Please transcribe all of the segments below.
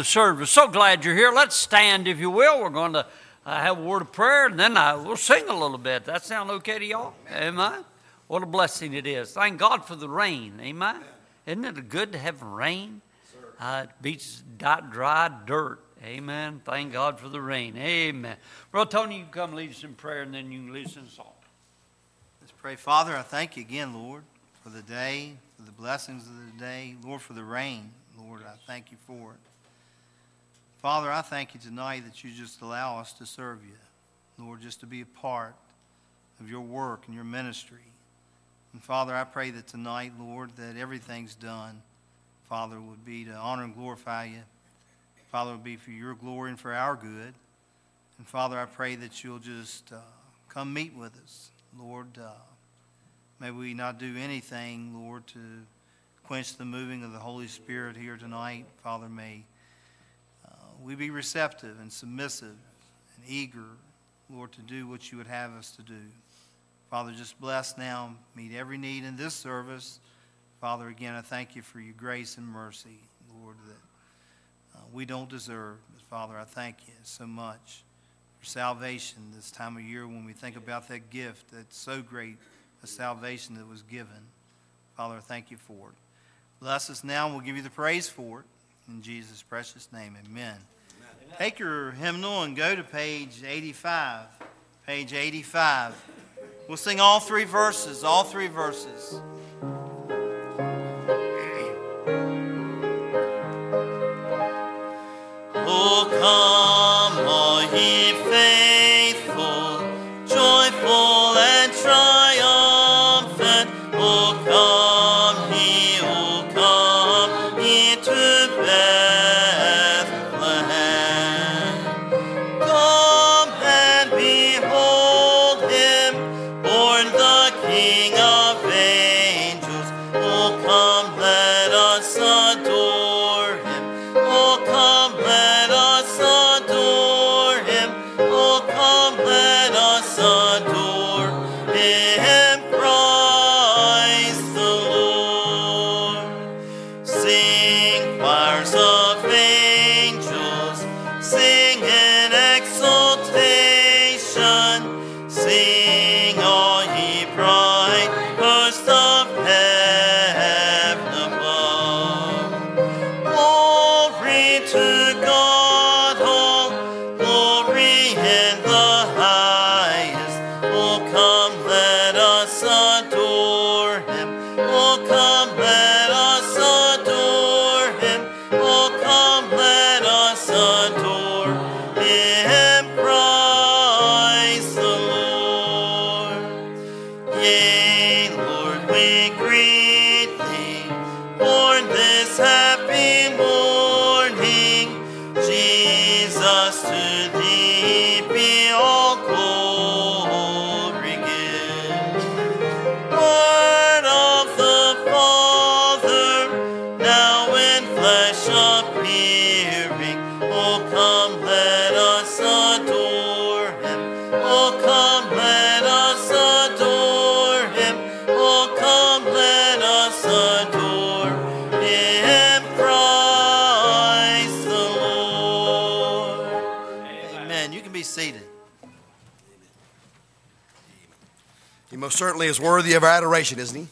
the service. So glad you're here. Let's stand, if you will. We're going to uh, have a word of prayer, and then uh, we'll sing a little bit. That sound okay to y'all? Amen. What a blessing it is. Thank God for the rain. Amen. Isn't it good to have rain? Uh, it beats dry dirt. Amen. Thank God for the rain. Amen. Brother Tony, you come lead us in prayer, and then you can lead us in song. Let's pray. Father, I thank you again, Lord, for the day, for the blessings of the day. Lord, for the rain. Lord, I thank you for it. Father, I thank you tonight that you just allow us to serve you. Lord, just to be a part of your work and your ministry. And Father, I pray that tonight, Lord, that everything's done, Father, would be to honor and glorify you. Father, would be for your glory and for our good. And Father, I pray that you'll just uh, come meet with us. Lord, uh, may we not do anything, Lord, to quench the moving of the Holy Spirit here tonight. Father, may we be receptive and submissive and eager, Lord, to do what you would have us to do. Father, just bless now, meet every need in this service. Father, again, I thank you for your grace and mercy, Lord, that uh, we don't deserve. But Father, I thank you so much for salvation this time of year when we think about that gift that's so great, a salvation that was given. Father, I thank you for it. Bless us now, and we'll give you the praise for it. In Jesus' precious name, amen. amen. Take your hymnal and go to page 85. Page 85. We'll sing all three verses, all three verses. Oh, come, certainly is worthy of our adoration, isn't he?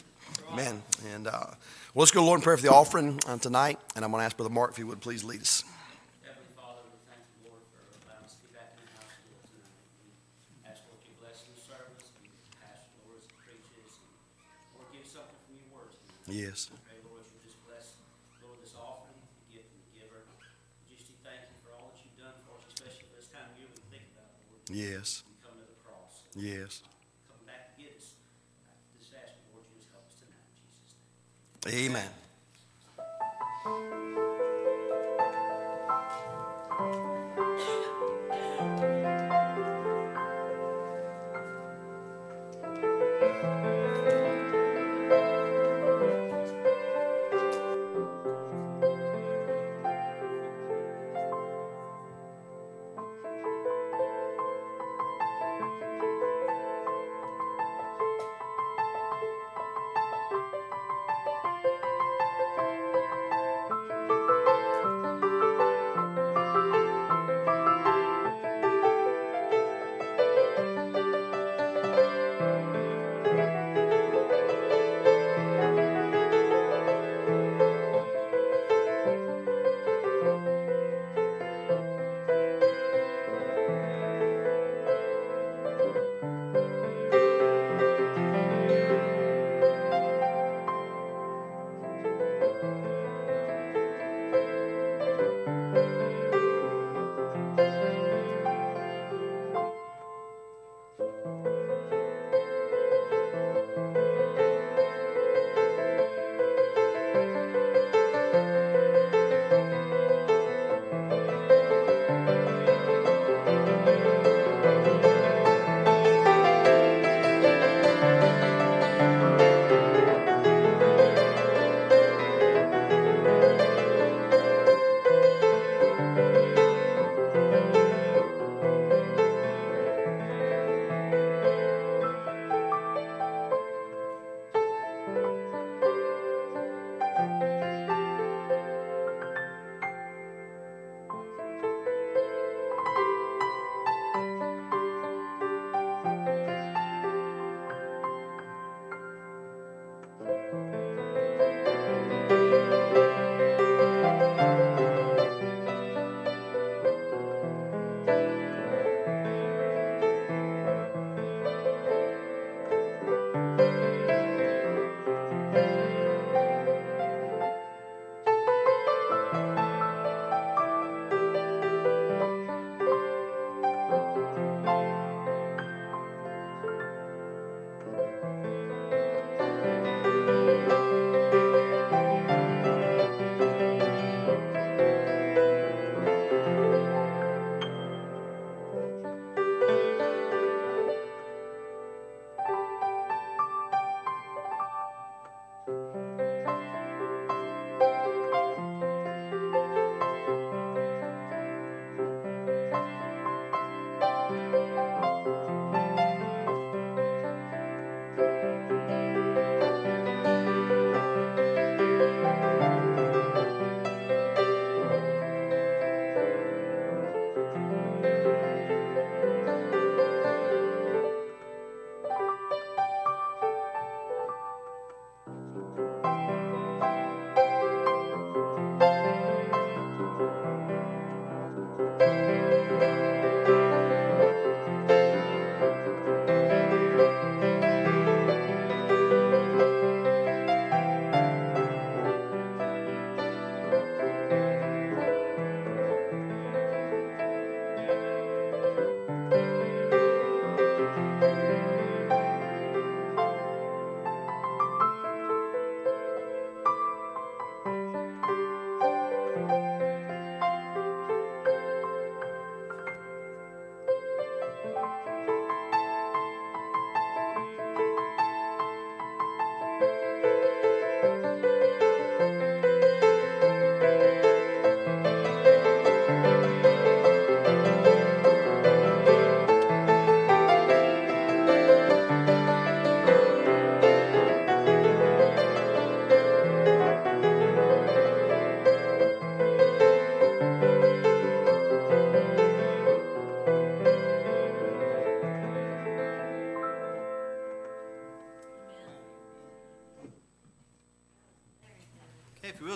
Amen. And uh, well, let's go to Lord in prayer for the offering uh, tonight. And I'm going to ask Brother Mark if he would please lead us. Heavenly Father, we thank you, Lord, for allowing us to be back in the house school tonight. We ask, Lord, you bless the service, Pastor Lord, as he preaches, Lord, give something from your words. Yes. Pray, Lord, you just bless, Lord, this offering, the gift and the giver. Just to thank you for all that you've done for us, especially this time of year we think about, Lord. Yes. We come to the cross. Yes. Come back to get us. I just ask you, Lord, you just help us tonight in Jesus' name. Amen.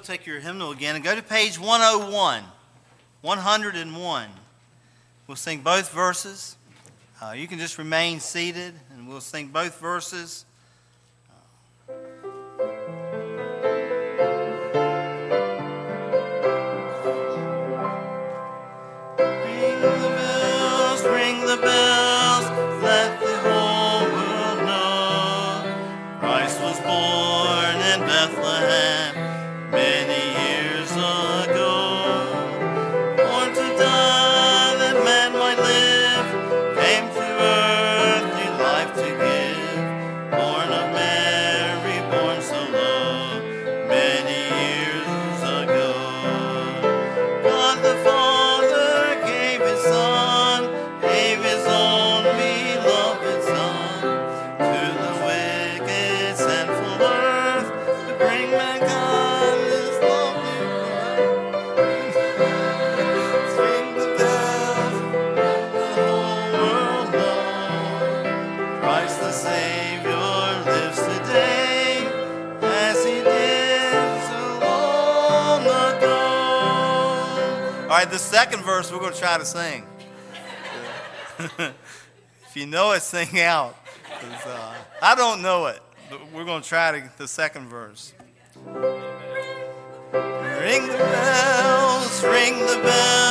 take your hymnal again and go to page 101. 101. We'll sing both verses. Uh, you can just remain seated and we'll sing both verses. second verse we're going to try to sing. if you know it, sing out. Uh, I don't know it, but we're going to try to, the second verse. Ring the bells, ring the bells.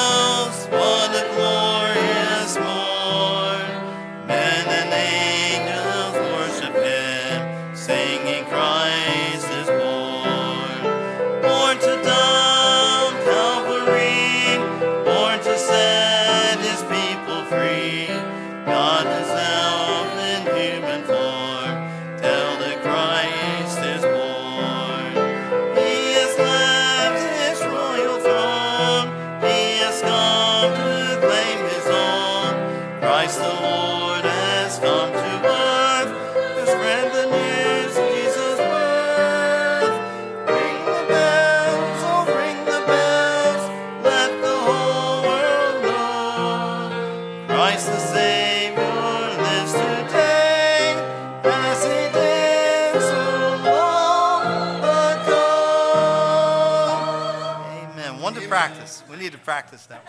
One to practice. We need to practice that.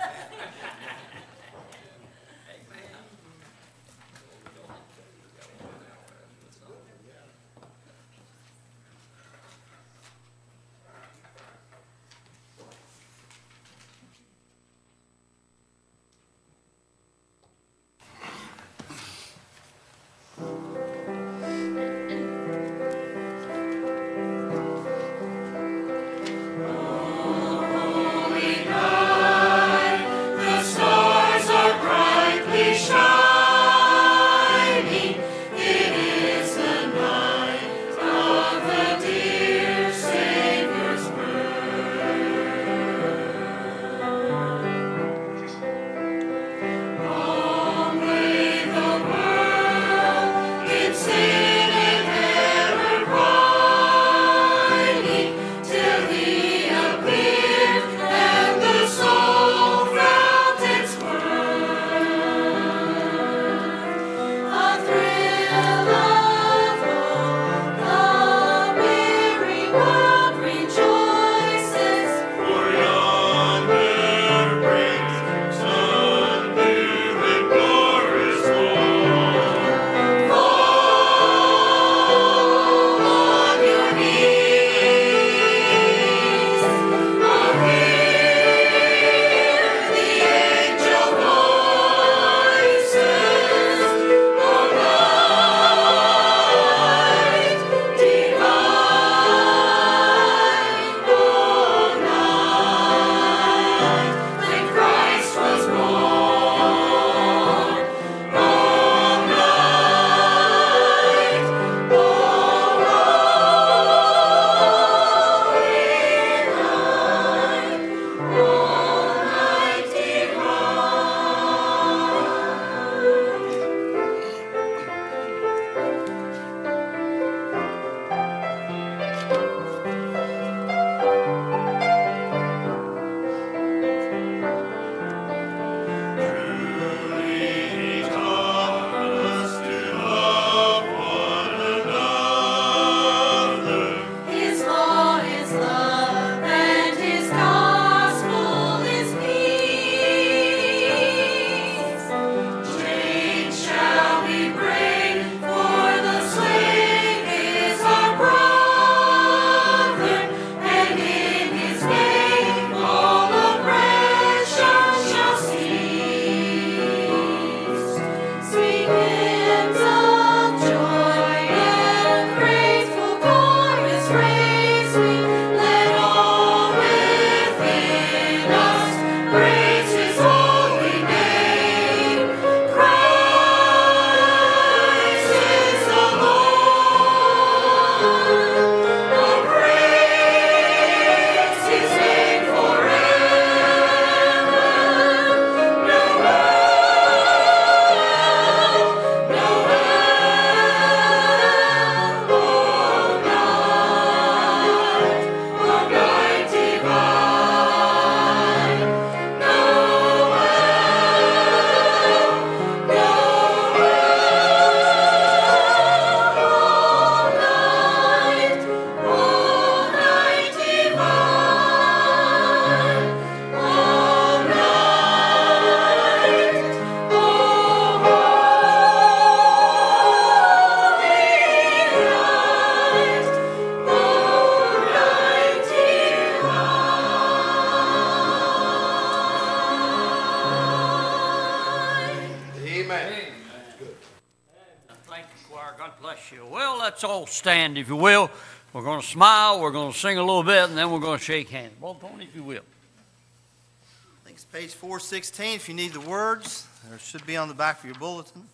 Stand, if you will. We're going to smile, we're going to sing a little bit, and then we're going to shake hands. Well, Tony, if you will. I think it's page 416 if you need the words. There should be on the back of your bulletin.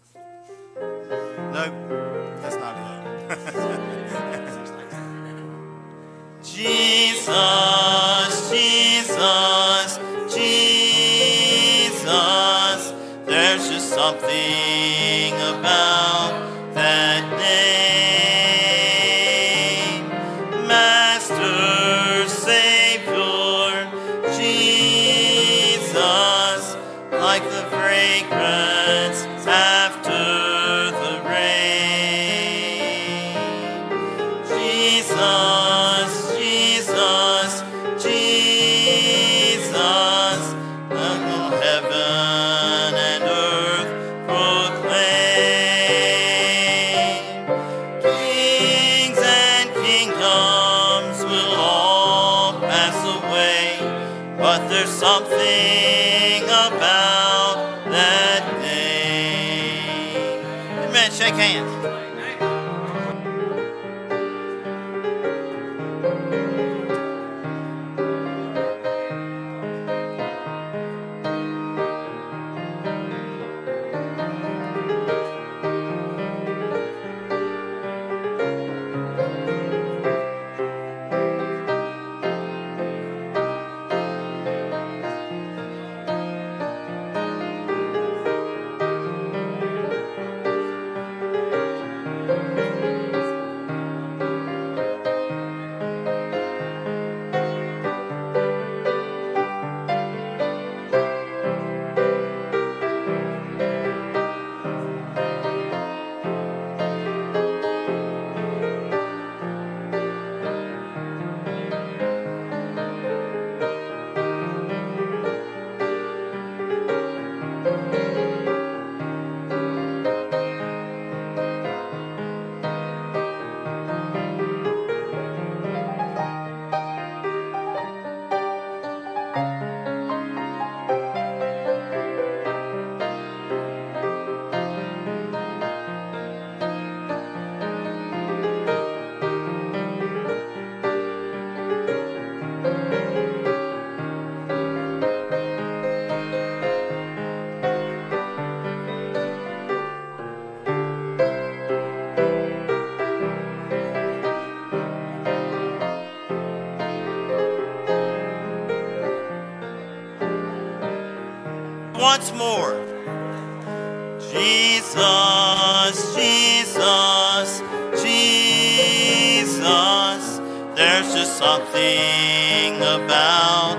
Nope, that's not it. Jesus, Jesus, Jesus. There's just something about Once more. Jesus, Jesus, Jesus. There's just something about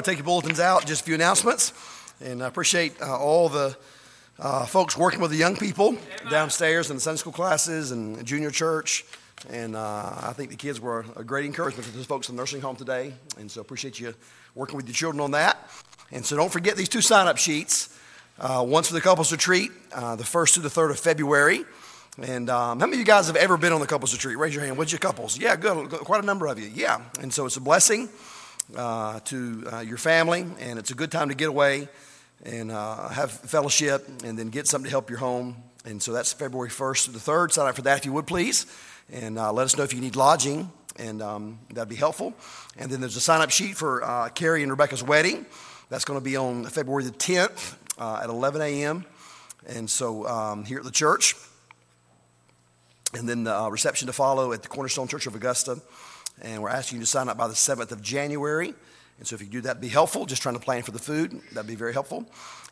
we'll take your bulletins out. Just a few announcements. And I appreciate uh, all the uh, folks working with the young people downstairs in the Sunday school classes and junior church. And uh, I think the kids were a great encouragement to those folks in the nursing home today. And so appreciate you working with your children on that. And so don't forget these two sign up sheets. Uh, one's for the couples retreat, uh, the 1st to the 3rd of February. And um, how many of you guys have ever been on the couples retreat? Raise your hand. What's your couples? Yeah, good. Quite a number of you. Yeah. And so it's a blessing uh, to uh, your family, and it's a good time to get away and uh, have fellowship and then get something to help your home. And so that's February 1st to the 3rd. Sign up for that if you would, please. And uh, let us know if you need lodging, and um, that'd be helpful. And then there's a sign up sheet for uh, Carrie and Rebecca's wedding. That's going to be on February the 10th uh, at 11 a.m. And so um, here at the church. And then the reception to follow at the Cornerstone Church of Augusta. And we're asking you to sign up by the 7th of January. And so if you do that, be helpful. Just trying to plan for the food, that'd be very helpful.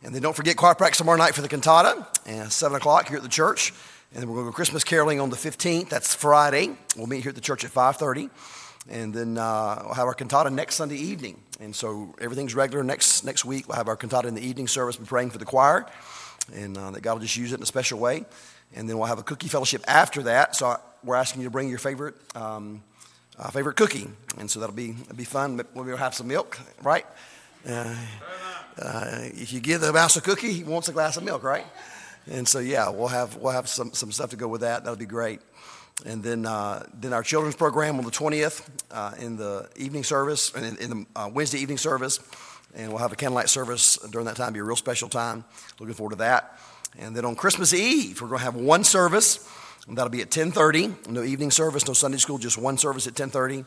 And then don't forget choir practice tomorrow night for the cantata, and 7 o'clock here at the church. And then we're going to go Christmas caroling on the 15th. That's Friday. We'll meet here at the church at 5.30. And then uh, we'll have our cantata next Sunday evening. And so everything's regular. Next, next week, we'll have our cantata in the evening service. Be praying for the choir. And uh, that God will just use it in a special way. And then we'll have a cookie fellowship after that. So we're asking you to bring your favorite um, uh, favorite cookie. And so that'll be, that'll be fun. We'll have some milk, right? Uh, uh, if you give the mouse a cookie, he wants a glass of milk, right? And so, yeah, we'll have, we'll have some, some stuff to go with that. That'll be great. And then, uh, then our children's program on the 20th uh, in the evening service, in, in the uh, Wednesday evening service. And we'll have a candlelight service during that time, be a real special time. Looking forward to that. And then on Christmas Eve, we're going to have one service. And that'll be at 10:30. No evening service, no Sunday school, just one service at 10:30.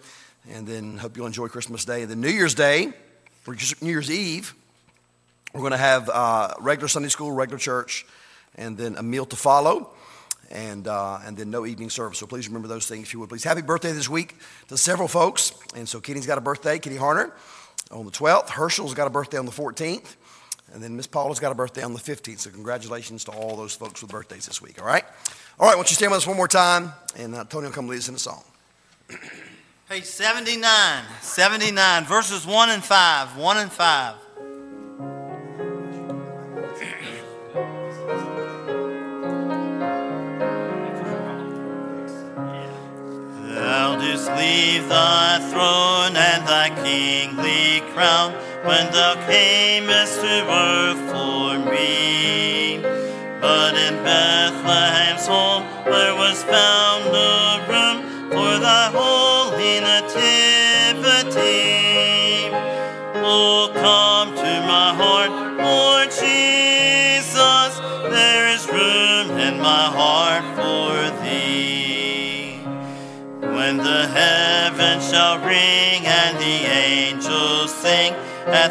And then hope you'll enjoy Christmas Day. And then New Year's Day, or New Year's Eve, we're going to have uh, regular Sunday school, regular church, and then a meal to follow, and, uh, and then no evening service. So please remember those things if you would, please. Happy birthday this week to several folks. And so Kenny's got a birthday, Kenny Harner, on the 12th. Herschel's got a birthday on the 14th. And then Miss Paula's got a birthday on the 15th. So congratulations to all those folks with birthdays this week, all right? All right, why don't you stand with us one more time, and uh, Tony will come lead us in a song. Page 79, 79, verses 1 and 5, 1 and 5. Thou didst leave thy throne and thy kingly crown when thou camest to earth for me. But in Bethlehem's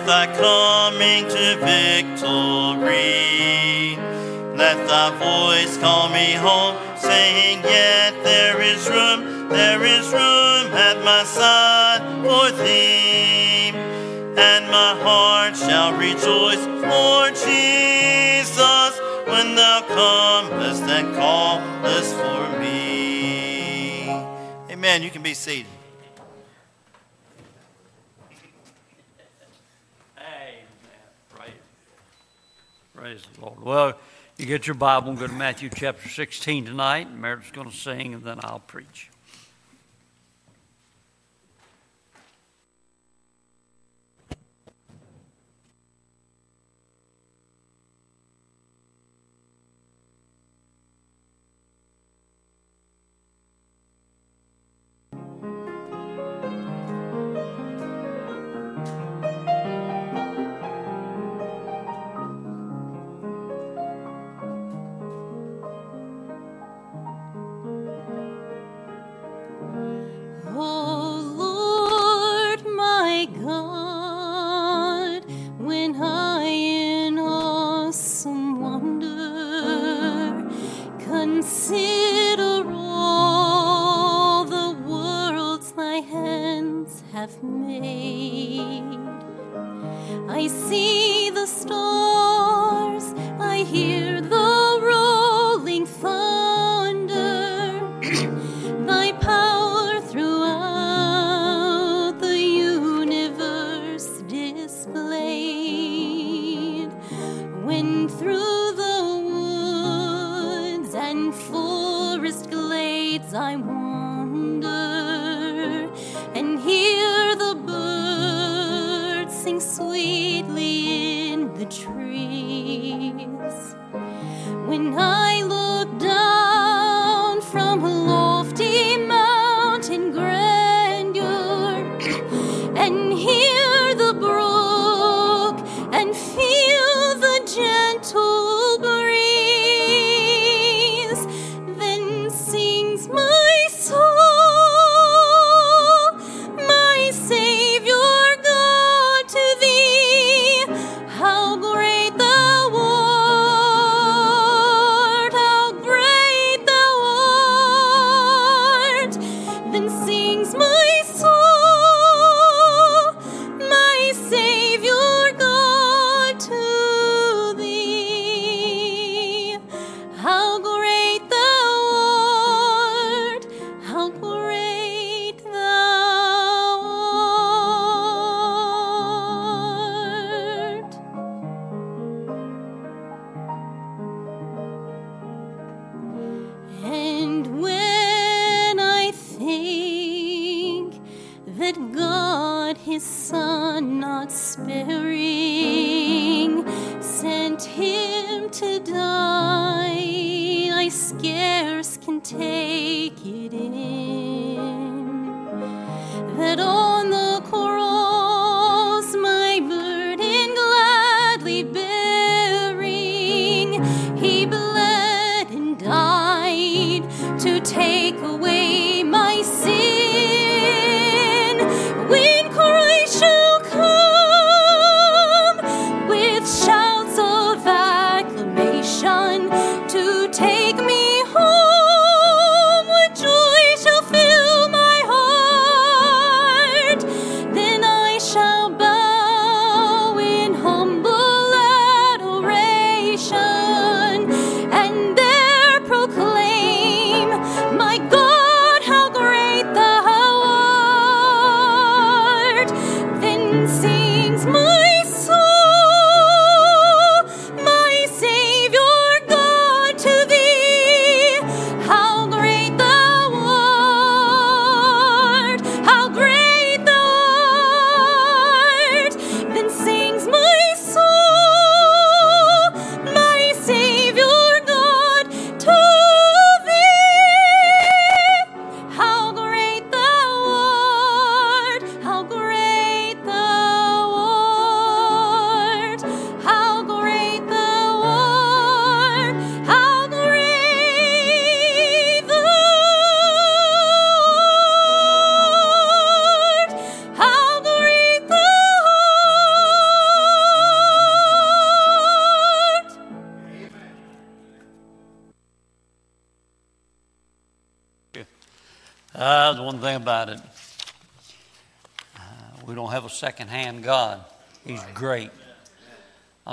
at thy coming to victory, let thy voice call me home, saying, Yet there is room, there is room at my side for thee. And my heart shall rejoice, Lord Jesus, when thou comest and callest for me. Amen. You can be seated. Praise the Lord. Well, you get your Bible and go to Matthew chapter 16 tonight. Meredith's going to sing, and then I'll preach. I see the stars, I hear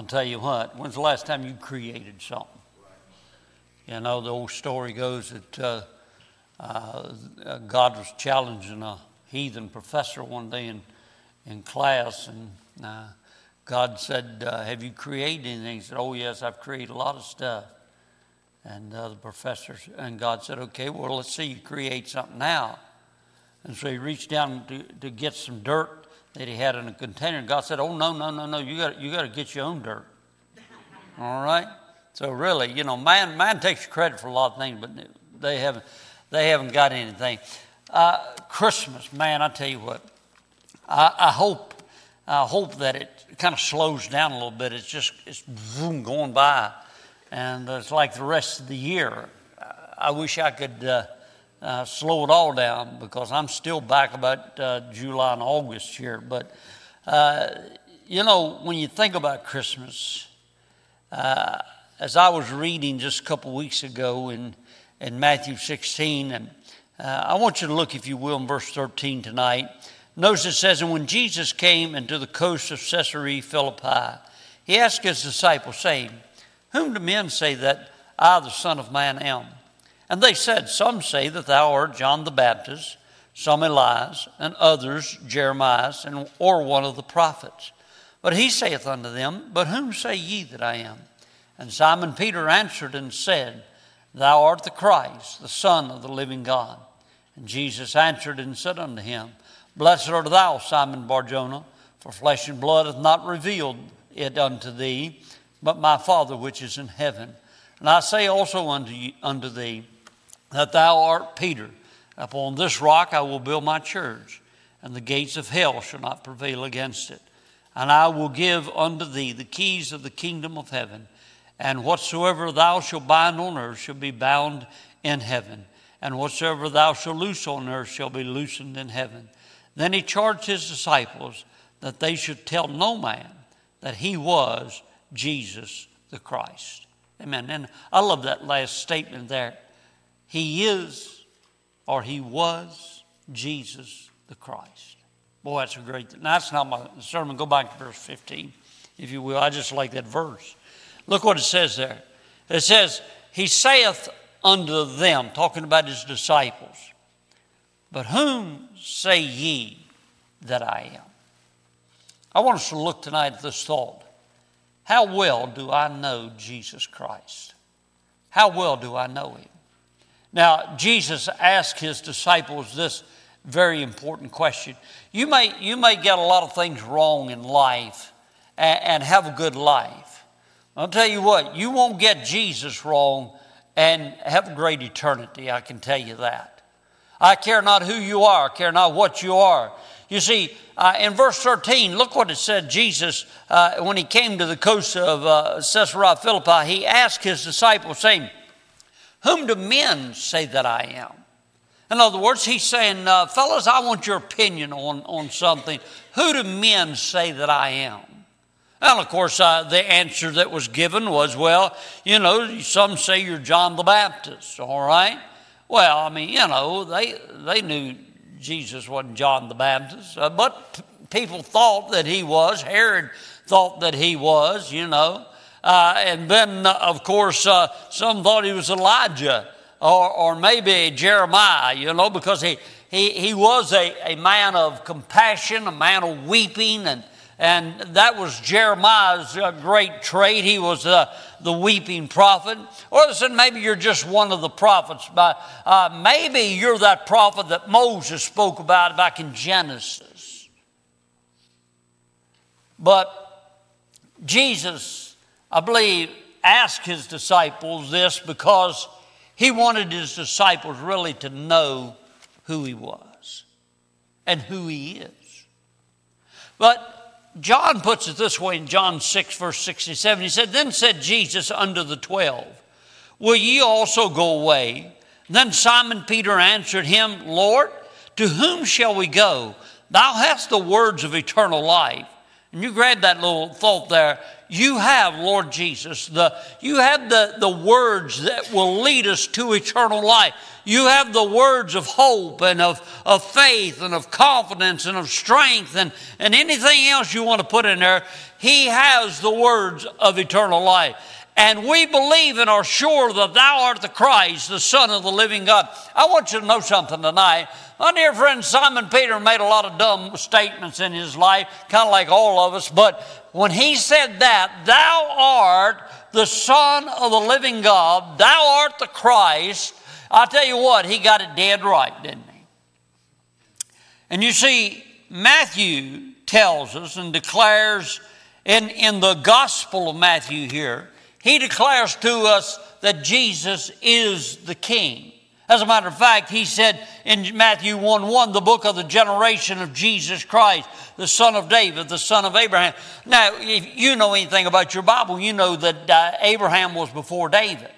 tell you what. When's the last time you created something? You know, the old story goes that uh, uh, God was challenging a heathen professor one day in in class, and uh, God said, uh, "Have you created anything?" He said, "Oh yes, I've created a lot of stuff." And uh, the professor and God said, "Okay, well, let's see you create something now." And so he reached down to, to get some dirt that he had in a container. God said, "Oh no, no, no, no! You got you got to get your own dirt." All right. So really, you know, man man takes credit for a lot of things, but they haven't they haven't got anything. Uh, Christmas, man, I tell you what, I, I hope I hope that it kind of slows down a little bit. It's just it's vroom, going by, and it's like the rest of the year. I wish I could uh, uh, slow it all down because I'm still back about uh, July and August here. But uh, you know, when you think about Christmas, uh, as I was reading just a couple weeks ago in in Matthew 16, and uh, I want you to look, if you will, in verse 13 tonight. Notice it says, And when Jesus came into the coast of Caesarea Philippi, he asked his disciples, saying, Whom do men say that I, the Son of Man, am? And they said, Some say that thou art John the Baptist, some Elias, and others Jeremiah, and, or one of the prophets. But he saith unto them, But whom say ye that I am? And Simon Peter answered and said, Thou art the Christ, the Son of the living God. And Jesus answered and said unto him, Blessed art thou, Simon Barjona, for flesh and blood hath not revealed it unto thee, but my Father which is in heaven. And I say also unto, you, unto thee, that thou art Peter. Upon this rock I will build my church, and the gates of hell shall not prevail against it. And I will give unto thee the keys of the kingdom of heaven. And whatsoever thou shalt bind on earth shall be bound in heaven, and whatsoever thou shalt loose on earth shall be loosened in heaven. Then he charged his disciples that they should tell no man that he was Jesus the Christ. Amen. And I love that last statement there. He is, or he was, Jesus the Christ. Boy, that's a great thing. Now, that's not my sermon. Go back to verse 15, if you will. I just like that verse. Look what it says there. It says, He saith unto them, talking about his disciples, But whom say ye that I am? I want us to look tonight at this thought. How well do I know Jesus Christ? How well do I know him? Now, Jesus asked his disciples this very important question. You may, you may get a lot of things wrong in life and, and have a good life. I'll tell you what, you won't get Jesus wrong and have a great eternity, I can tell you that. I care not who you are, I care not what you are. You see, uh, in verse 13, look what it said Jesus, uh, when he came to the coast of uh, Caesarea Philippi, he asked his disciples, saying, Whom do men say that I am? In other words, he's saying, uh, Fellas, I want your opinion on, on something. Who do men say that I am? Well, of course, uh, the answer that was given was, well, you know, some say you're John the Baptist, all right? Well, I mean, you know, they, they knew Jesus wasn't John the Baptist, uh, but people thought that he was. Herod thought that he was, you know. Uh, and then, uh, of course, uh, some thought he was Elijah or, or maybe Jeremiah, you know, because he, he, he was a, a man of compassion, a man of weeping, and and that was Jeremiah's uh, great trait. He was uh, the weeping prophet. Or said, maybe you're just one of the prophets. But uh, maybe you're that prophet that Moses spoke about back in Genesis. But Jesus, I believe, asked his disciples this because he wanted his disciples really to know who he was and who he is. But John puts it this way in John 6, verse 67. He said, Then said Jesus unto the twelve, Will ye also go away? Then Simon Peter answered him, Lord, to whom shall we go? Thou hast the words of eternal life. And you grab that little thought there. You have, Lord Jesus, the, you have the, the words that will lead us to eternal life. You have the words of hope and of, of faith and of confidence and of strength and, and anything else you want to put in there. He has the words of eternal life. And we believe and are sure that thou art the Christ, the Son of the living God. I want you to know something tonight. My dear friend Simon Peter made a lot of dumb statements in his life, kind of like all of us, but when he said that, thou art the Son of the living God, thou art the Christ, I'll tell you what, he got it dead right, didn't he? And you see, Matthew tells us and declares in, in the Gospel of Matthew here, he declares to us that Jesus is the King. As a matter of fact, he said in Matthew 1 1, the book of the generation of Jesus Christ, the son of David, the son of Abraham. Now, if you know anything about your Bible, you know that uh, Abraham was before David.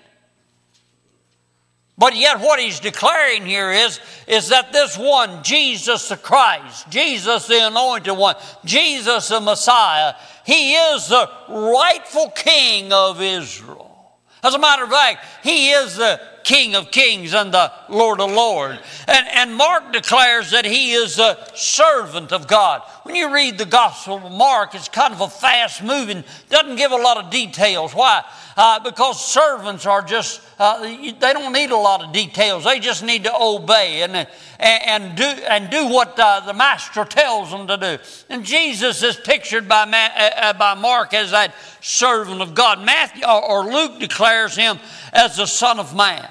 But yet, what he's declaring here is, is that this one, Jesus the Christ, Jesus the Anointed One, Jesus the Messiah, he is the rightful King of Israel. As a matter of fact, he is the King of kings and the Lord of lords. And, and Mark declares that he is a servant of God. When you read the Gospel of Mark, it's kind of a fast moving, doesn't give a lot of details. Why? Uh, because servants are just, uh, they don't need a lot of details. They just need to obey and, and, do, and do what uh, the master tells them to do. And Jesus is pictured by, Ma- uh, uh, by Mark as that servant of God. Matthew or Luke declares him as the Son of Man.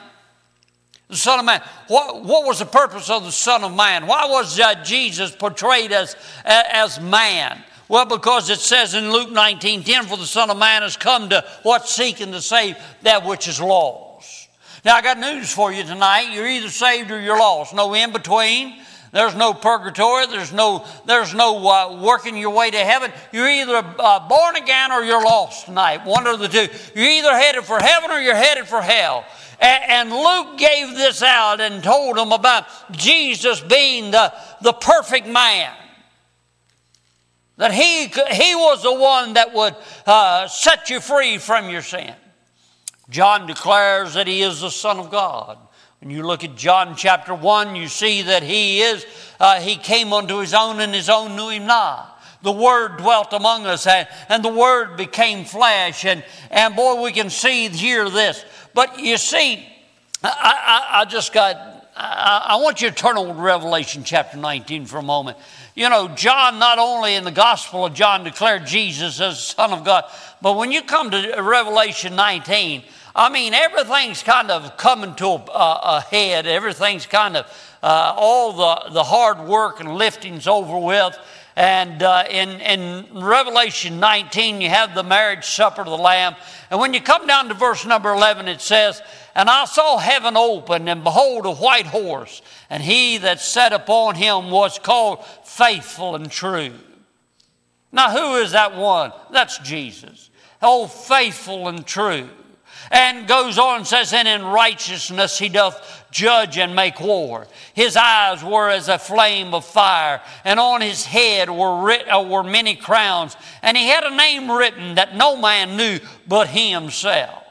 The Son of Man. What, what was the purpose of the Son of Man? Why was uh, Jesus portrayed as, as man? Well, because it says in Luke 19 10, for the Son of Man has come to what? Seeking to save that which is lost. Now, I got news for you tonight. You're either saved or you're lost. No in between. There's no purgatory. There's no, there's no uh, working your way to heaven. You're either uh, born again or you're lost tonight. One of the two. You're either headed for heaven or you're headed for hell. And Luke gave this out and told them about Jesus being the, the perfect man. That he, he was the one that would uh, set you free from your sin. John declares that he is the Son of God. When you look at John chapter 1, you see that he is, uh, he came unto his own, and his own knew him not. The Word dwelt among us, and, and the Word became flesh. And, and boy, we can see here this but you see, I, I, I just got, I, want you to turn over to Revelation chapter 19 for a moment. You know, John, not only in the Gospel of John, declared Jesus as the Son of God, but when you come to Revelation 19, I mean, everything's kind of coming to a, a head. Everything's kind of, uh, all the, the hard work and lifting's over with. And uh, in, in Revelation 19, you have the marriage supper of the Lamb. And when you come down to verse number 11, it says, And I saw heaven open, and behold, a white horse, and he that sat upon him was called faithful and true. Now, who is that one? That's Jesus. Oh, faithful and true. And goes on and says, And in righteousness he doth judge and make war. His eyes were as a flame of fire, and on his head were, writ, uh, were many crowns. And he had a name written that no man knew but himself.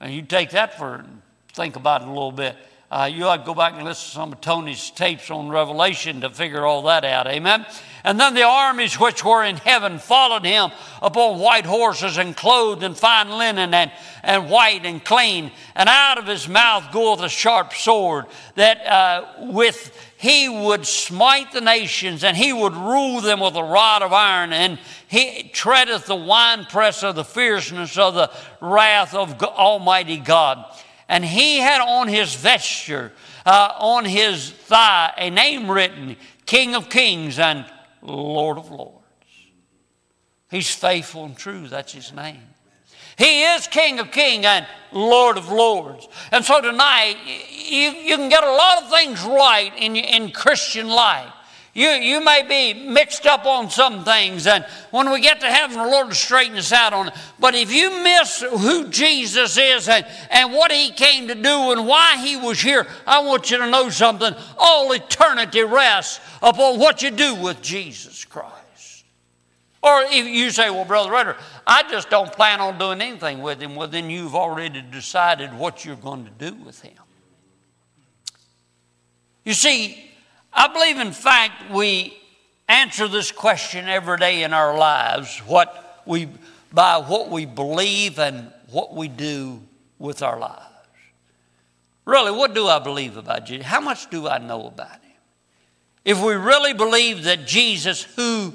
And you take that for, think about it a little bit. Uh, you ought to go back and listen to some of Tony's tapes on Revelation to figure all that out. Amen. And then the armies which were in heaven followed him upon white horses and clothed in fine linen and, and white and clean. And out of his mouth goeth a sharp sword that uh, with he would smite the nations and he would rule them with a rod of iron and he treadeth the winepress of the fierceness of the wrath of Almighty God. And he had on his vesture, uh, on his thigh, a name written King of Kings and Lord of Lords. He's faithful and true, that's his name. He is King of Kings and Lord of Lords. And so tonight, you, you can get a lot of things right in, in Christian life. You, you may be mixed up on some things, and when we get to heaven, the Lord will straighten us out on it. But if you miss who Jesus is and, and what He came to do and why He was here, I want you to know something. All eternity rests upon what you do with Jesus Christ. Or if you say, well, Brother Rudder, I just don't plan on doing anything with Him, well, then you've already decided what you're going to do with Him. You see, I believe, in fact, we answer this question every day in our lives what we, by what we believe and what we do with our lives. Really, what do I believe about Jesus? How much do I know about him? If we really believe that Jesus, who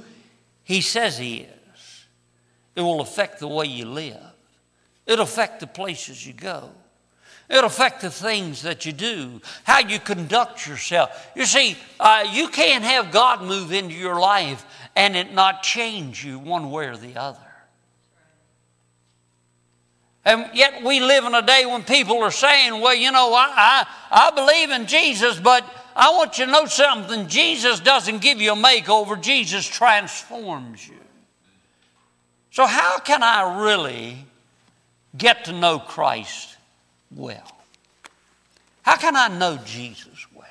he says he is, it will affect the way you live, it'll affect the places you go. It'll affect the things that you do, how you conduct yourself. You see, uh, you can't have God move into your life and it not change you one way or the other. And yet we live in a day when people are saying, well, you know, I, I, I believe in Jesus, but I want you to know something. Jesus doesn't give you a makeover, Jesus transforms you. So, how can I really get to know Christ? Well? How can I know Jesus well?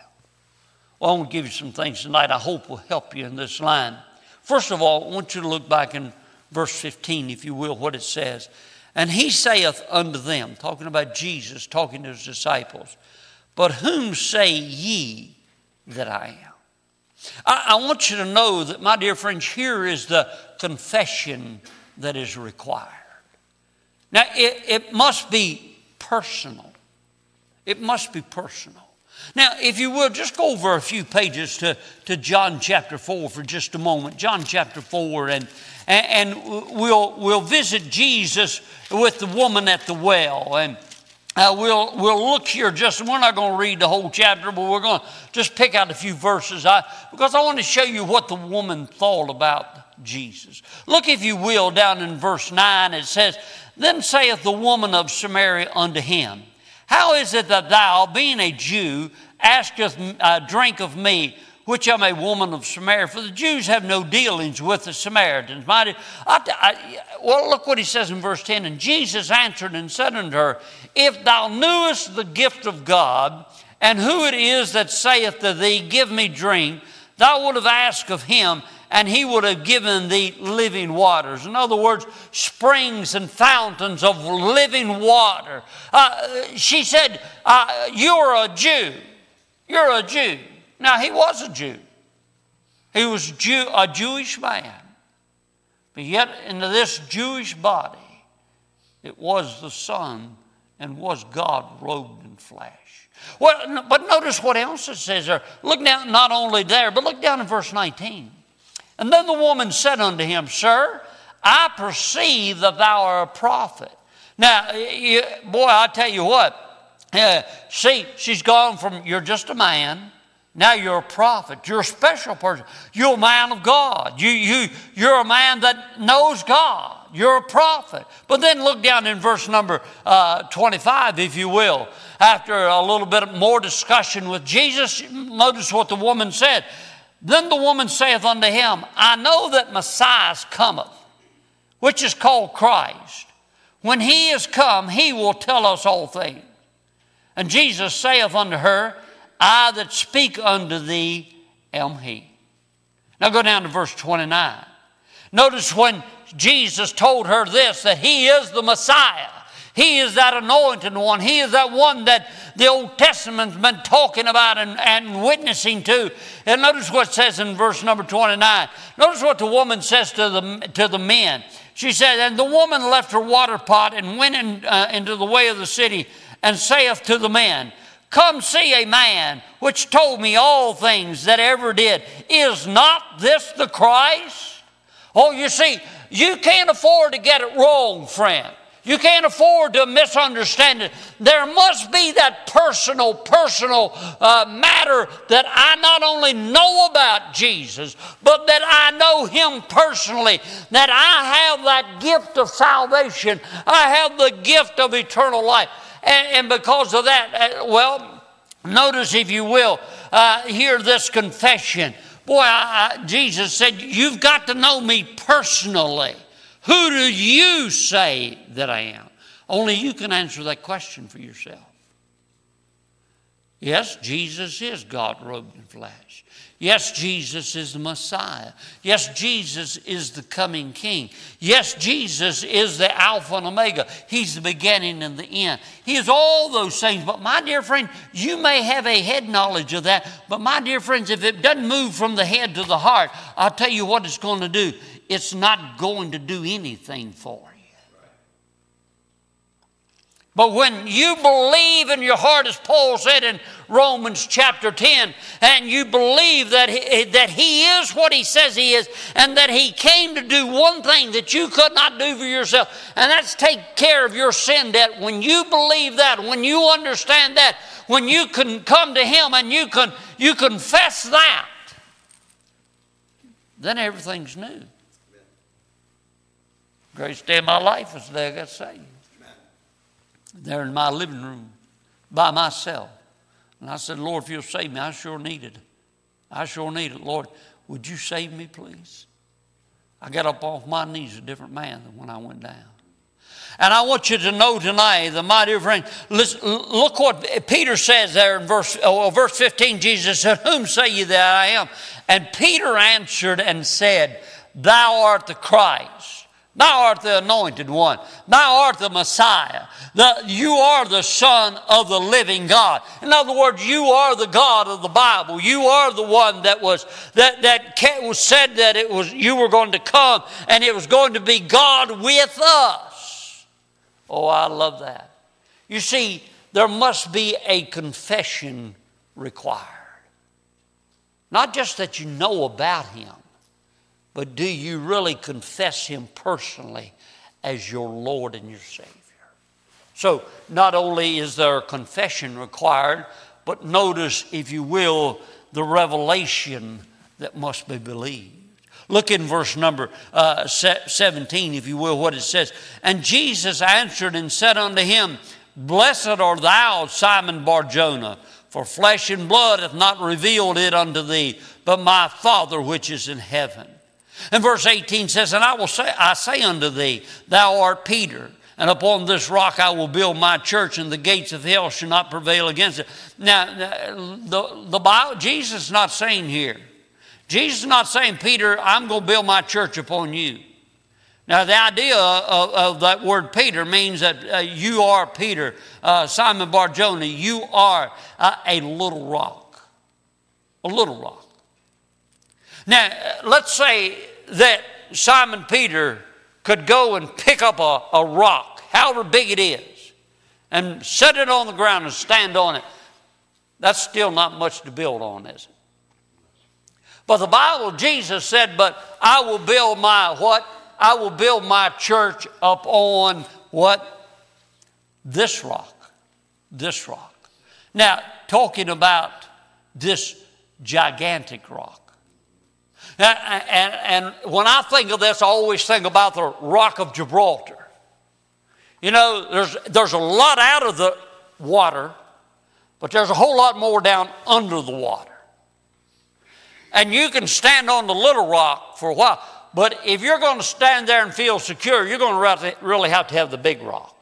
Well, I want to give you some things tonight I hope will help you in this line. First of all, I want you to look back in verse 15, if you will, what it says. And he saith unto them, talking about Jesus, talking to his disciples, But whom say ye that I am? I, I want you to know that, my dear friends, here is the confession that is required. Now, it, it must be personal. It must be personal. Now, if you will, just go over a few pages to, to John chapter 4 for just a moment. John chapter 4, and, and we'll, we'll visit Jesus with the woman at the well. And uh, we'll, we'll look here just, we're not going to read the whole chapter, but we're going to just pick out a few verses I, because I want to show you what the woman thought about Jesus. Look, if you will, down in verse 9, it says, then saith the woman of Samaria unto him, How is it that thou, being a Jew, askest a drink of me, which am a woman of Samaria? For the Jews have no dealings with the Samaritans. Mighty, I, I, well, look what he says in verse 10. And Jesus answered and said unto her, If thou knewest the gift of God, and who it is that saith to thee, Give me drink, thou would have asked of him, and he would have given thee living waters. In other words, springs and fountains of living water. Uh, she said, uh, You're a Jew. You're a Jew. Now, he was a Jew, he was Jew, a Jewish man. But yet, into this Jewish body, it was the Son and was God robed in flesh. Well, but notice what else it says there. Look down, not only there, but look down in verse 19. And then the woman said unto him, Sir, I perceive that thou art a prophet. Now, boy, I tell you what, uh, see, she's gone from you're just a man, Now you're a prophet. You're a special person. You're a man of God. You, you, you're a man that knows God. You're a prophet. But then look down in verse number uh, 25, if you will. After a little bit more discussion with Jesus, notice what the woman said. Then the woman saith unto him, I know that Messiah cometh, which is called Christ. When he is come, he will tell us all things. And Jesus saith unto her, I that speak unto thee am he. Now go down to verse 29. Notice when Jesus told her this that he is the Messiah. He is that anointed one. He is that one that the Old Testament's been talking about and, and witnessing to. And notice what it says in verse number 29. Notice what the woman says to the, to the men. She said, And the woman left her water pot and went in, uh, into the way of the city and saith to the men, Come see a man which told me all things that ever did. Is not this the Christ? Oh, you see, you can't afford to get it wrong, friend. You can't afford to misunderstand it. There must be that personal, personal uh, matter that I not only know about Jesus, but that I know Him personally, that I have that gift of salvation, I have the gift of eternal life. And, and because of that, uh, well, notice if you will, uh, hear this confession. Boy, I, I, Jesus said, You've got to know me personally. Who do you say that I am? Only you can answer that question for yourself. Yes, Jesus is God robed in flesh. Yes, Jesus is the Messiah. Yes, Jesus is the coming King. Yes, Jesus is the Alpha and Omega. He's the beginning and the end. He is all those things. But my dear friend, you may have a head knowledge of that. But my dear friends, if it doesn't move from the head to the heart, I'll tell you what it's going to do. It's not going to do anything for you. But when you believe in your heart, as Paul said in Romans chapter 10, and you believe that he, that he is what he says he is, and that he came to do one thing that you could not do for yourself, and that's take care of your sin debt. When you believe that, when you understand that, when you can come to him and you can you confess that, then everything's new. Greatest day of my life was the day I got saved there in my living room by myself. And I said, Lord, if you'll save me, I sure need it. I sure need it. Lord, would you save me, please? I got up off my knees a different man than when I went down. And I want you to know tonight the dear friend, listen, look what Peter says there in verse, oh, verse 15. Jesus said, Whom say ye that I am? And Peter answered and said, Thou art the Christ. Thou art the anointed one. Thou art the Messiah. The, you are the Son of the living God. In other words, you are the God of the Bible. You are the one that was that that said that it was you were going to come and it was going to be God with us. Oh, I love that. You see, there must be a confession required. Not just that you know about Him, but do you really confess Him personally as your Lord and your Savior? So, not only is there a confession required, but notice, if you will, the revelation that must be believed. Look in verse number uh, 17, if you will, what it says. And Jesus answered and said unto him, Blessed art thou, Simon Barjona, for flesh and blood hath not revealed it unto thee, but my Father which is in heaven. And verse 18 says, And I will say, I say unto thee, Thou art Peter, and upon this rock I will build my church, and the gates of hell shall not prevail against it. Now, the, the Bible, Jesus is not saying here, Jesus is not saying, Peter, I'm going to build my church upon you. Now, the idea of, of that word Peter means that uh, you are Peter, uh, Simon Barjona, you are uh, a little rock. A little rock. Now, let's say that Simon Peter could go and pick up a, a rock, however big it is, and set it on the ground and stand on it. That's still not much to build on, is it? But the Bible, Jesus said, But I will build my what? I will build my church up on what? This rock. This rock. Now, talking about this gigantic rock. And, and, when I think of this, I always think about the rock of Gibraltar. You know, there's, there's a lot out of the water, but there's a whole lot more down under the water. And you can stand on the little rock for a while, but if you're going to stand there and feel secure, you're going to really have to have the big rock.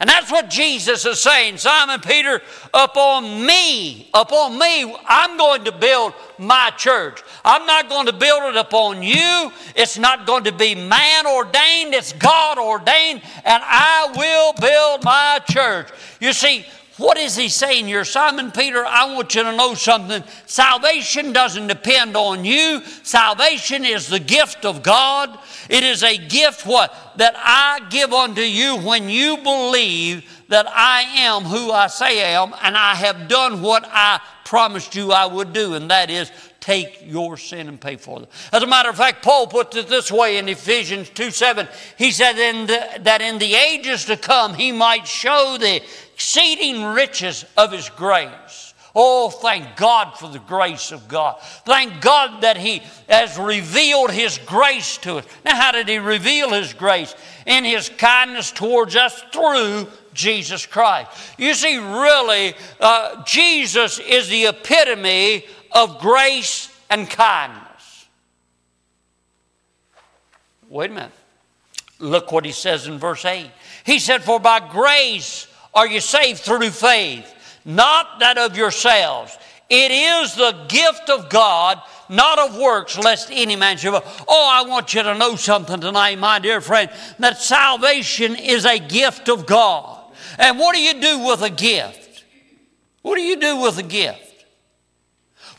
And that's what Jesus is saying. Simon Peter, upon me, upon me, I'm going to build my church. I'm not going to build it upon you. It's not going to be man ordained, it's God ordained, and I will build my church. You see, what is he saying here? Simon Peter, I want you to know something. Salvation doesn't depend on you. Salvation is the gift of God. It is a gift what? That I give unto you when you believe that I am who I say I am and I have done what I promised you I would do, and that is take your sin and pay for them. As a matter of fact, Paul puts it this way in Ephesians 2 7. He said in the, that in the ages to come he might show the exceeding riches of his grace. Oh, thank God for the grace of God. Thank God that He has revealed His grace to us. Now, how did He reveal His grace? In His kindness towards us through Jesus Christ. You see, really, uh, Jesus is the epitome of grace and kindness. Wait a minute. Look what he says in verse 8. He said, For by grace are you saved through faith, not that of yourselves. It is the gift of God, not of works, lest any man should. Oh, I want you to know something tonight, my dear friend, that salvation is a gift of God. And what do you do with a gift? What do you do with a gift?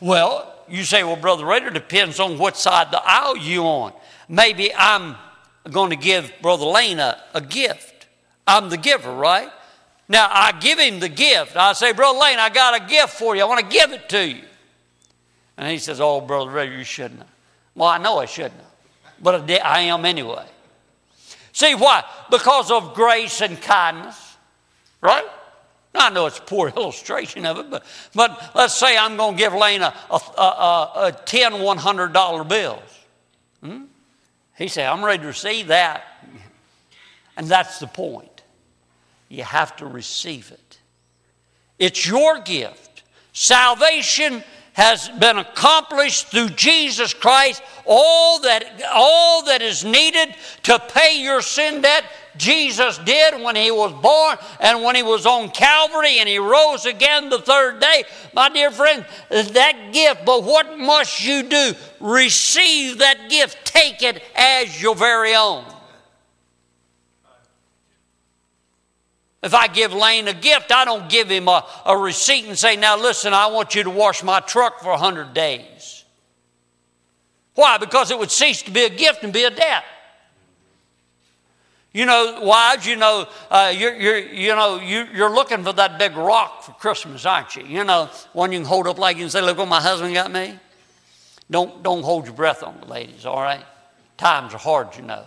Well, you say, well, Brother Rader, depends on what side the aisle you're on. Maybe I'm going to give Brother Lane a, a gift. I'm the giver, right? Now, I give him the gift. I say, Brother Lane, I got a gift for you. I want to give it to you. And he says, Oh, Brother Ray, you shouldn't have. Well, I know I shouldn't have, but I am anyway. See why? Because of grace and kindness, right? Now, I know it's a poor illustration of it, but, but let's say I'm going to give Lane a, a, a, a 10 $100 bills. Hmm? He said, I'm ready to receive that. And that's the point you have to receive it. It's your gift. Salvation has been accomplished through Jesus Christ. All that, all that is needed to pay your sin debt, Jesus did when he was born and when he was on Calvary and he rose again the third day. My dear friend, that gift, but what must you do? Receive that gift, take it as your very own. If I give Lane a gift, I don't give him a, a receipt and say, now listen, I want you to wash my truck for 100 days. Why? Because it would cease to be a gift and be a debt. You know, wives, you know, uh, you're, you're, you know, you, you're looking for that big rock for Christmas, aren't you? You know, one you can hold up like you and say, look what my husband got me. Don't, don't hold your breath on the ladies, all right? Times are hard, you know.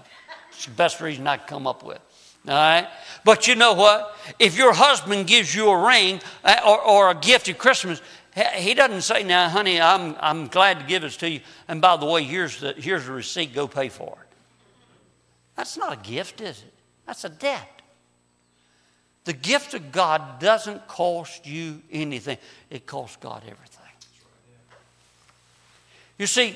It's the best reason I can come up with. All right? But you know what? If your husband gives you a ring uh, or, or a gift at Christmas, he doesn't say, Now, honey, I'm, I'm glad to give this to you. And by the way, here's the, here's the receipt, go pay for it. That's not a gift, is it? That's a debt. The gift of God doesn't cost you anything, it costs God everything. You see,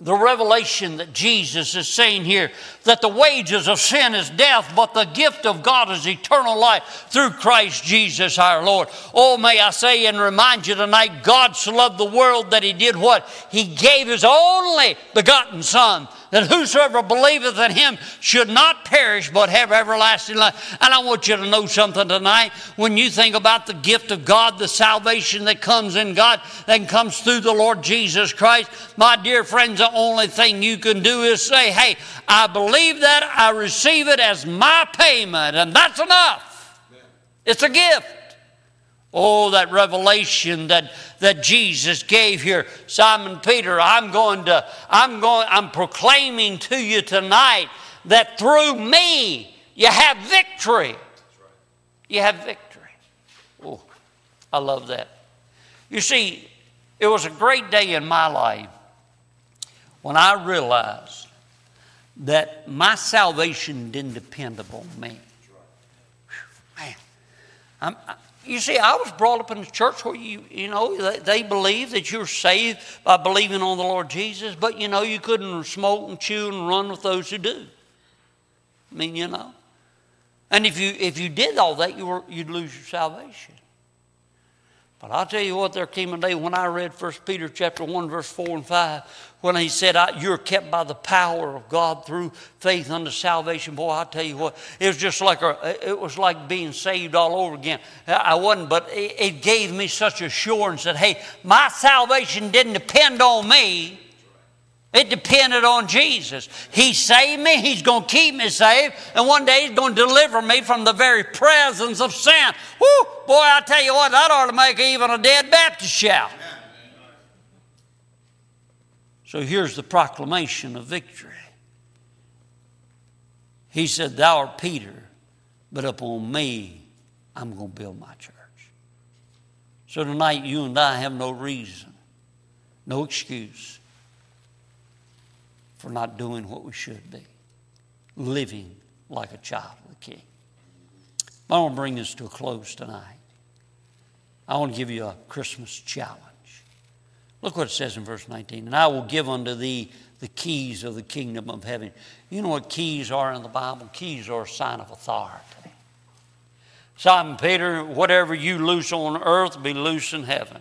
the revelation that Jesus is saying here that the wages of sin is death, but the gift of God is eternal life through Christ Jesus our Lord. Oh, may I say and remind you tonight God so loved the world that He did what? He gave His only begotten Son that whosoever believeth in him should not perish but have everlasting life. And I want you to know something tonight. When you think about the gift of God, the salvation that comes in God, that comes through the Lord Jesus Christ, my dear friends, the only thing you can do is say, Hey, I believe that, I receive it as my payment, and that's enough. It's a gift. Oh, that revelation that, that Jesus gave here. Simon Peter, I'm going to, I'm going, I'm proclaiming to you tonight that through me you have victory. You have victory. Oh, I love that. You see, It was a great day in my life when I realized that my salvation didn't depend upon me. Whew, Man, I'm, I, you see, I was brought up in a church where you, you know, they, believe that you're saved by believing on the Lord Jesus, but you know, you couldn't smoke and chew and run with those who do. I mean, you know. And if you if you did all that, you were, you'd lose your salvation. But I'll tell you what, there came a day when I read 1 Peter chapter 1, verse 4 and 5, when he said, You're kept by the power of God through faith unto salvation. Boy, I'll tell you what, it was just like a, it was like being saved all over again. I wasn't, but it, it gave me such assurance that, hey, my salvation didn't depend on me. It depended on Jesus. He saved me, He's going to keep me saved, and one day He's going to deliver me from the very presence of sin. Woo! Boy, I tell you what, that ought to make even a dead Baptist shout. So here's the proclamation of victory. He said, Thou art Peter, but upon me I'm going to build my church. So tonight, you and I have no reason, no excuse for not doing what we should be, living like a child of the King. I want to bring this to a close tonight. I want to give you a Christmas challenge. Look what it says in verse 19. And I will give unto thee the keys of the kingdom of heaven. You know what keys are in the Bible? Keys are a sign of authority. Simon Peter, whatever you loose on earth, be loose in heaven.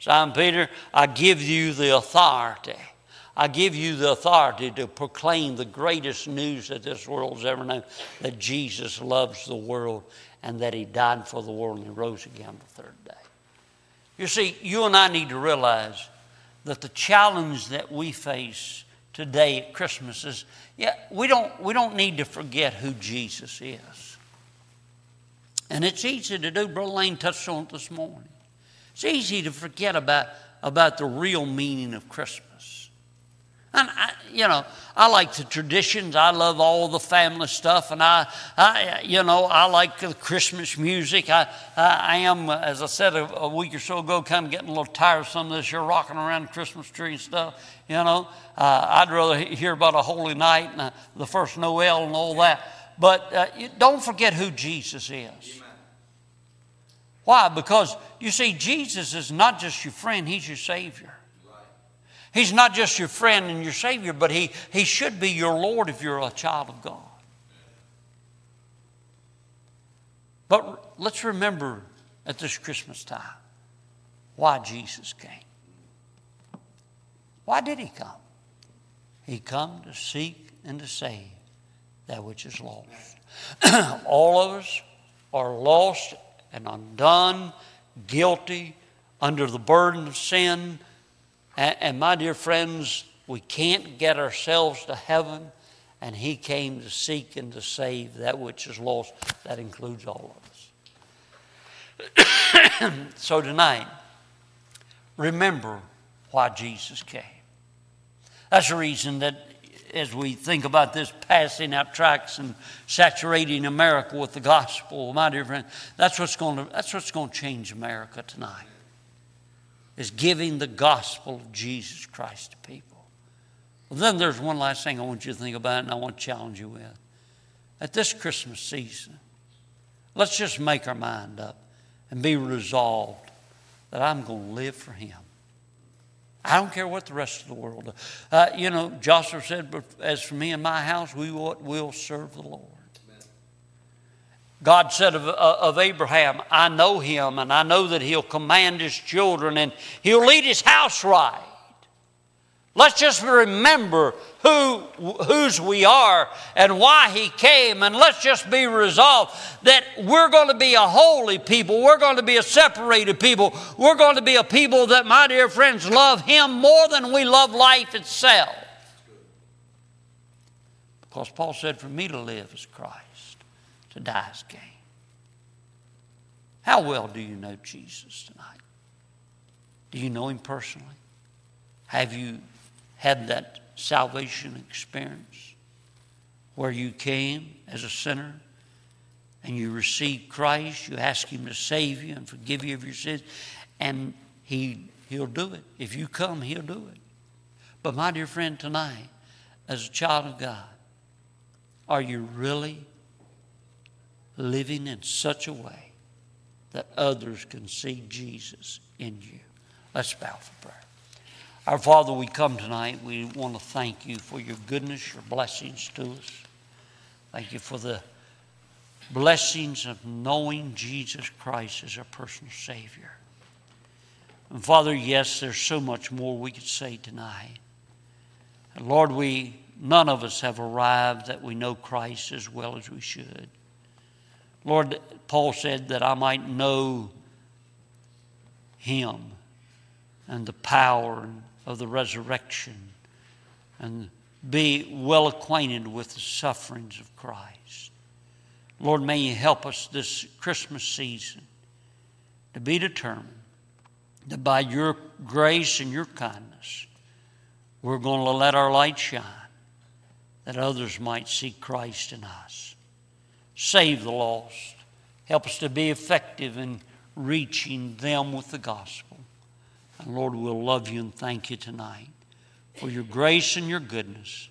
Simon Peter, I give you the authority I give you the authority to proclaim the greatest news that this world's ever known that Jesus loves the world and that He died for the world and He rose again the third day. You see, you and I need to realize that the challenge that we face today at Christmas is yeah, we don't, we don't need to forget who Jesus is. And it's easy to do. Brother Lane touched on it this morning. It's easy to forget about, about the real meaning of Christmas. And I, you know, I like the traditions. I love all the family stuff, and I, I you know, I like the Christmas music. I, I am, as I said a, a, week or so ago, kind of getting a little tired of some of this. You're rocking around the Christmas tree and stuff. You know, uh, I'd rather hear about a holy night and uh, the first Noel and all that. But uh, you, don't forget who Jesus is. Why? Because you see, Jesus is not just your friend; He's your Savior. He's not just your friend and your Savior, but he, he should be your Lord if you're a child of God. But let's remember at this Christmas time why Jesus came. Why did he come? He come to seek and to save that which is lost. All of us are lost and undone, guilty, under the burden of sin, and, and my dear friends, we can't get ourselves to heaven, and He came to seek and to save that which is lost. That includes all of us. so tonight, remember why Jesus came. That's the reason that as we think about this passing out tracts and saturating America with the gospel, my dear friend, that's what's going to, that's what's going to change America tonight is giving the gospel of Jesus Christ to people. Well, then there's one last thing I want you to think about, and I want to challenge you with. At this Christmas season, let's just make our mind up and be resolved that I'm going to live for Him. I don't care what the rest of the world does. Uh, you know, Joshua said, as for me and my house, we will, will serve the Lord. God said of, uh, of, Abraham, I know him and I know that he'll command his children and he'll lead his house right. Let's just remember who, whose we are and why he came, and let's just be resolved that we're going to be a holy people. We're going to be a separated people. We're going to be a people that, my dear friends, love him more than we love life itself. Because Paul said, For me to live is Christ to die gain. How well do you know Jesus tonight? Do you know him personally? Have you had that salvation experience where you came as a sinner and you received Christ, you asked him to save you and forgive you of your sins, and he He'll do it. If you come, He'll do it. But, my dear friend, tonight, as a child of God, are you really living in such a way that others can see Jesus in you? Let's bow for prayer. Our Father, we come tonight. We want to thank you for your goodness, your blessings to us. Thank you for the blessings of knowing Jesus Christ as our personal Savior. And Father, yes, there's so much more we could say tonight. And Lord, we none of us have arrived that we know Christ as well as we should. Lord, Paul said that I might know him and the power of the resurrection and be well acquainted with the sufferings of Christ. Lord, may you help us this Christmas season to be determined that by your grace and your kindness, we're going to let our light shine that others might see Christ in us. Save the lost. Help us to be effective in reaching them with the gospel. And Lord, we'll love you and thank you tonight for your grace and your goodness.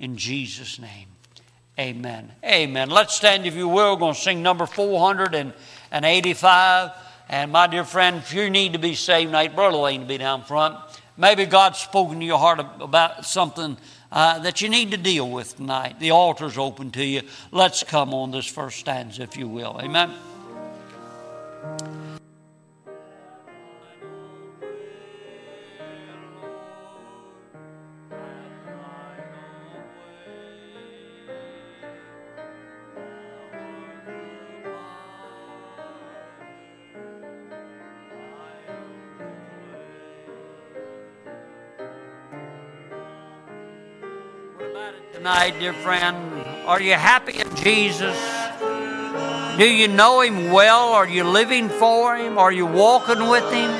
In Jesus' name, amen. Amen. Let's stand, if you will. We're going to sing number 485. And my dear friend, if you need to be saved tonight, Brother Lane to be down front. Maybe God's spoken to your heart about something uh, that you need to deal with tonight. The altar's open to you. Let's come on this first stanza, if you will. Amen. Dear friend? Are you happy in Jesus? Do you know Him well? Are you living for Him? Are you walking with Him?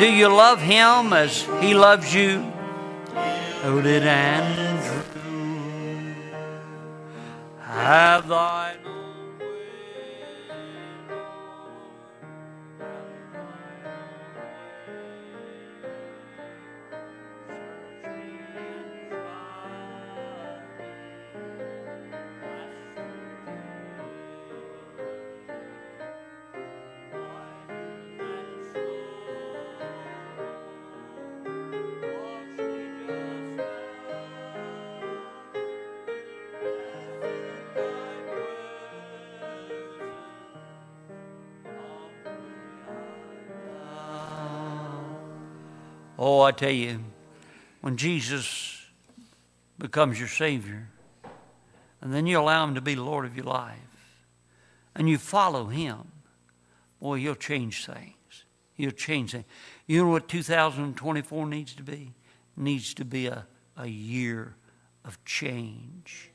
Do you love Him as He loves you? Oh, did Andrew have thine Oh, I tell you, when Jesus becomes your Savior, and then you allow Him to be Lord of your life, and you follow Him, boy, He'll change things. He'll change things. You know what 2024 needs to be? It needs to be a, a year of change.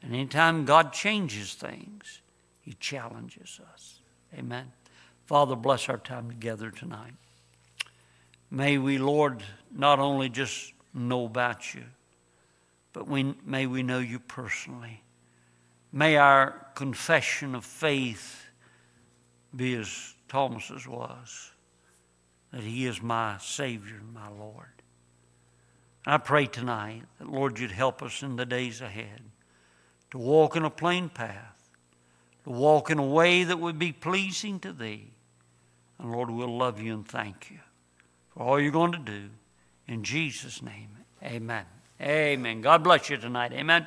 And anytime God changes things, He challenges us. Amen. Father, bless our time together tonight. May we, Lord, not only just know about you, but we, may we know you personally. May our confession of faith be as Thomas's was that he is my Savior and my Lord. I pray tonight that, Lord, you'd help us in the days ahead to walk in a plain path, to walk in a way that would be pleasing to Thee. And, Lord, we'll love you and thank you all you're going to do. In Jesus' name, amen. Amen. God bless you tonight. Amen.